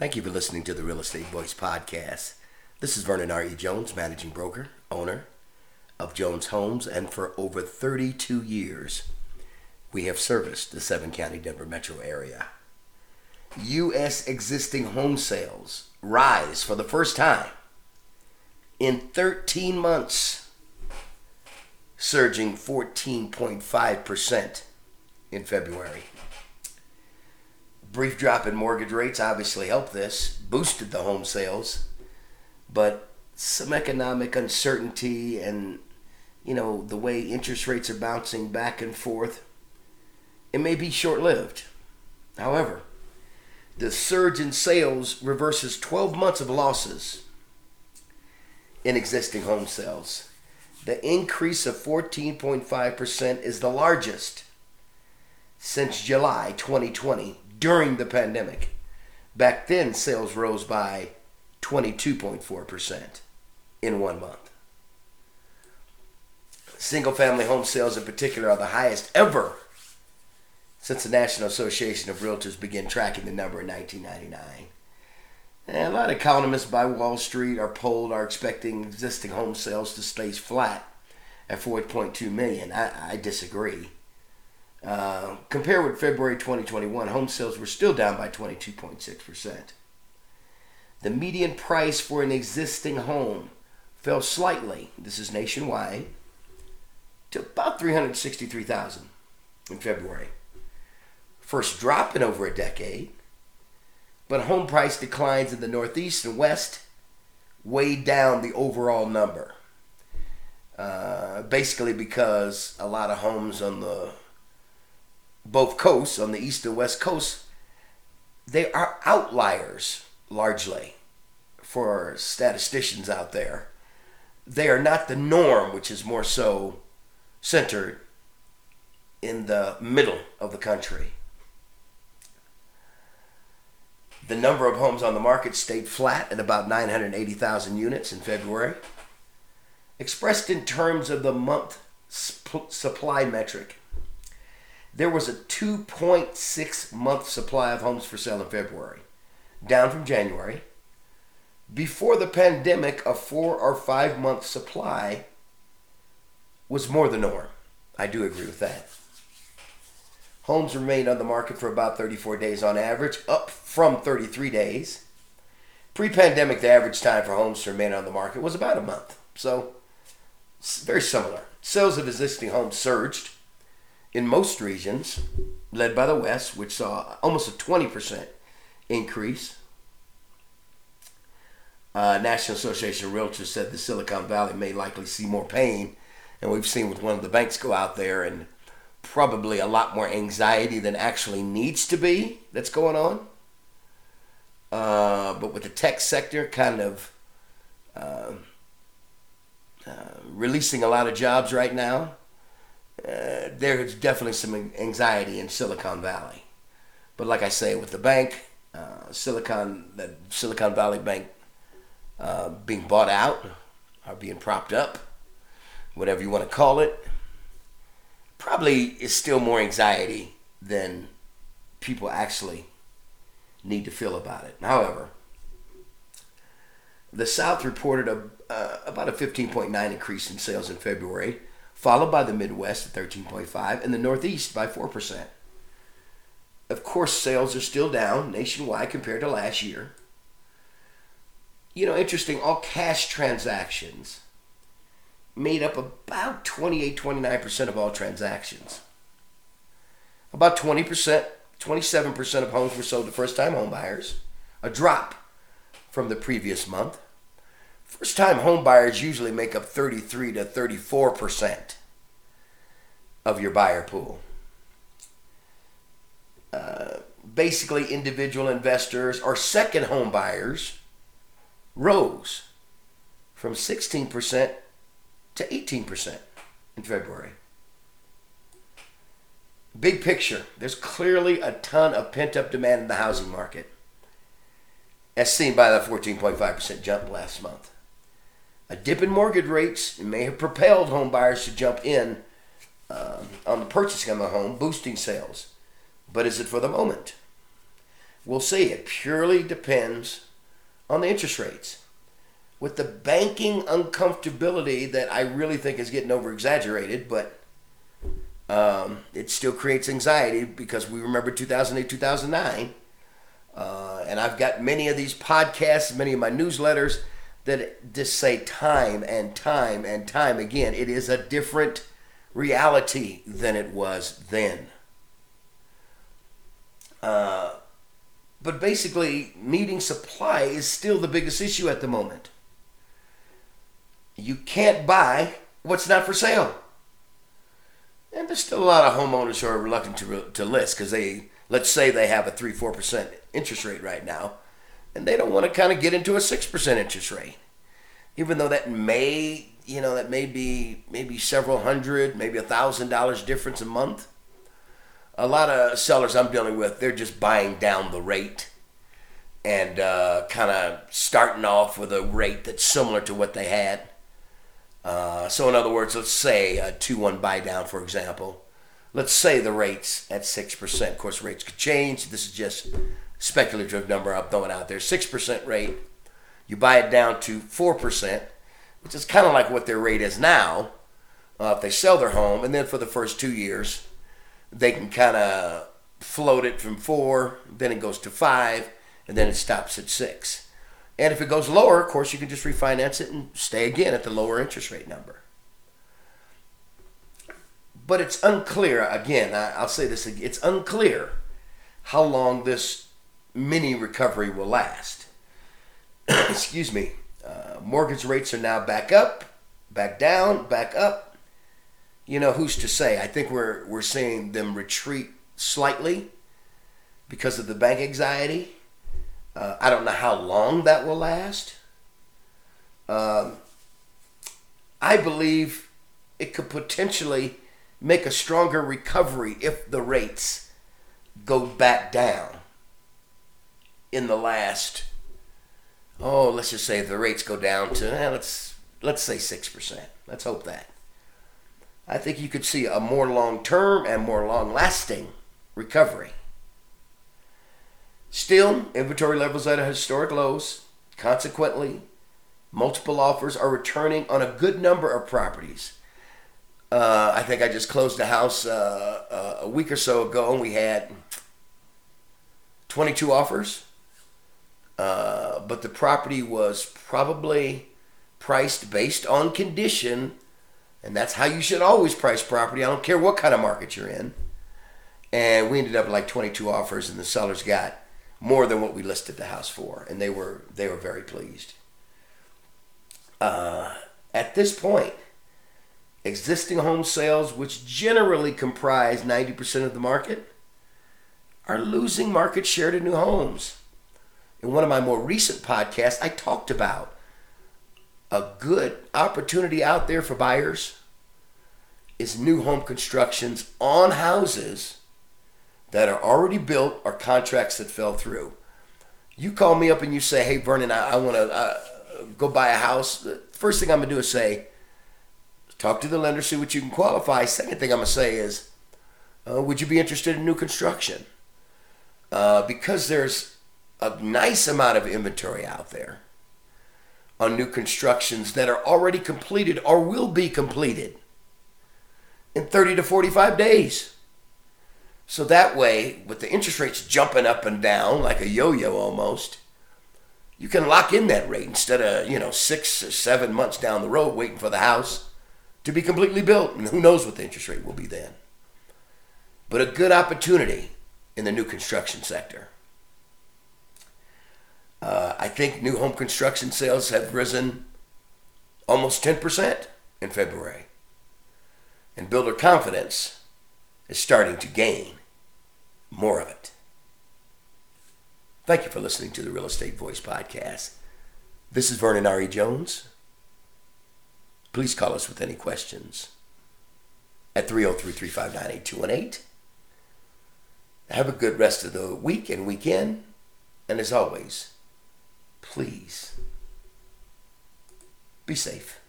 Thank you for listening to the Real Estate Voice podcast. This is Vernon R.E. Jones, managing broker, owner of Jones Homes, and for over 32 years, we have serviced the seven county Denver metro area. U.S. existing home sales rise for the first time in 13 months, surging 14.5% in February brief drop in mortgage rates obviously helped this, boosted the home sales, but some economic uncertainty and you know the way interest rates are bouncing back and forth, it may be short-lived. However, the surge in sales reverses 12 months of losses in existing home sales. The increase of 14.5% is the largest since July 2020 during the pandemic. Back then, sales rose by 22.4% in one month. Single family home sales, in particular, are the highest ever since the National Association of Realtors began tracking the number in 1999. And a lot of economists by Wall Street are polled are expecting existing home sales to stay flat at 4.2 million. I, I disagree. Uh, compared with February 2021, home sales were still down by 22.6%. The median price for an existing home fell slightly, this is nationwide, to about 363,000 in February. First drop in over a decade, but home price declines in the Northeast and West weighed down the overall number. Uh, basically, because a lot of homes on the both coasts, on the east and west coast, they are outliers largely for statisticians out there. They are not the norm, which is more so centered in the middle of the country. The number of homes on the market stayed flat at about 980,000 units in February. Expressed in terms of the month supply metric, there was a 2.6 month supply of homes for sale in February, down from January. Before the pandemic, a four or five month supply was more the norm. I do agree with that. Homes remained on the market for about 34 days on average, up from 33 days. Pre pandemic, the average time for homes to remain on the market was about a month. So, very similar. Sales of existing homes surged in most regions, led by the West, which saw almost a 20% increase. Uh, National Association of Realtors said the Silicon Valley may likely see more pain, and we've seen with one of the banks go out there and probably a lot more anxiety than actually needs to be that's going on. Uh, but with the tech sector kind of uh, uh releasing a lot of jobs right now, uh, there's definitely some anxiety in Silicon Valley. But like I say, with the bank, uh, Silicon, the Silicon Valley Bank uh, being bought out or being propped up, whatever you want to call it, probably is still more anxiety than people actually need to feel about it. However, the South reported a, uh, about a 15.9 increase in sales in February followed by the Midwest at 13.5 and the Northeast by 4%. Of course, sales are still down nationwide compared to last year. You know, interesting, all cash transactions made up about 28 29% of all transactions. About 20%, 27% of homes were sold to first time homebuyers, a drop from the previous month. First time homebuyers usually make up 33 to 34% of your buyer pool. Uh, basically, individual investors or second home buyers rose from 16% to 18% in February. Big picture, there's clearly a ton of pent up demand in the housing market, as seen by the 14.5% jump last month. A dip in mortgage rates may have propelled home buyers to jump in on the purchasing of a home, boosting sales. But is it for the moment? We'll see. It purely depends on the interest rates. With the banking uncomfortability that I really think is getting over exaggerated, but um, it still creates anxiety because we remember 2008, 2009. Uh, and I've got many of these podcasts, many of my newsletters that just say time and time and time again it is a different reality than it was then. Uh, but basically, meeting supply is still the biggest issue at the moment. You can't buy what's not for sale. And there's still a lot of homeowners who are reluctant to, to list because they, let's say they have a 3 4% interest rate right now, and they don't want to kind of get into a 6% interest rate. Even though that may, you know, that may be maybe several hundred, maybe a thousand dollars difference a month a lot of sellers I'm dealing with, they're just buying down the rate and uh, kind of starting off with a rate that's similar to what they had. Uh, so, in other words, let's say a 2 1 buy down, for example. Let's say the rate's at 6%. Of course, rates could change. This is just speculative number I'm throwing out there. 6% rate. You buy it down to 4%, which is kind of like what their rate is now uh, if they sell their home. And then for the first two years, they can kind of float it from four, then it goes to five, and then it stops at six. And if it goes lower, of course, you can just refinance it and stay again at the lower interest rate number. But it's unclear, again, I'll say this again, it's unclear how long this mini recovery will last. Excuse me. Mortgage rates are now back up, back down, back up you know, who's to say? I think we're we're seeing them retreat slightly because of the bank anxiety. Uh, I don't know how long that will last. Um, I believe it could potentially make a stronger recovery if the rates go back down in the last oh let's just say if the rates go down to eh, let's let's say 6% let's hope that I think you could see a more long term and more long lasting recovery. Still, inventory levels at historic lows. Consequently, multiple offers are returning on a good number of properties. Uh, I think I just closed a house uh, uh, a week or so ago, and we had 22 offers. Uh, but the property was probably priced based on condition and that's how you should always price property. I don't care what kind of market you're in. And we ended up like 22 offers, and the sellers got more than what we listed the house for, and they were they were very pleased. Uh, at this point, existing home sales, which generally comprise 90% of the market, are losing market share to new homes. In one of my more recent podcasts, I talked about a good opportunity out there for buyers is new home constructions on houses that are already built or contracts that fell through. You call me up and you say, "Hey, Vernon, I, I want to uh, go buy a house." The first thing I'm gonna do is say, "Talk to the lender, see what you can qualify." Second thing I'm gonna say is, uh, "Would you be interested in new construction?" Uh, because there's a nice amount of inventory out there on new constructions that are already completed or will be completed in 30 to 45 days. So that way, with the interest rates jumping up and down like a yo yo almost, you can lock in that rate instead of, you know, six or seven months down the road waiting for the house to be completely built. And who knows what the interest rate will be then. But a good opportunity in the new construction sector. I think new home construction sales have risen almost 10% in February. And builder confidence is starting to gain more of it. Thank you for listening to the Real Estate Voice Podcast. This is Vernon R.E. Jones. Please call us with any questions at 303 359 8218. Have a good rest of the week and weekend. And as always, please be safe.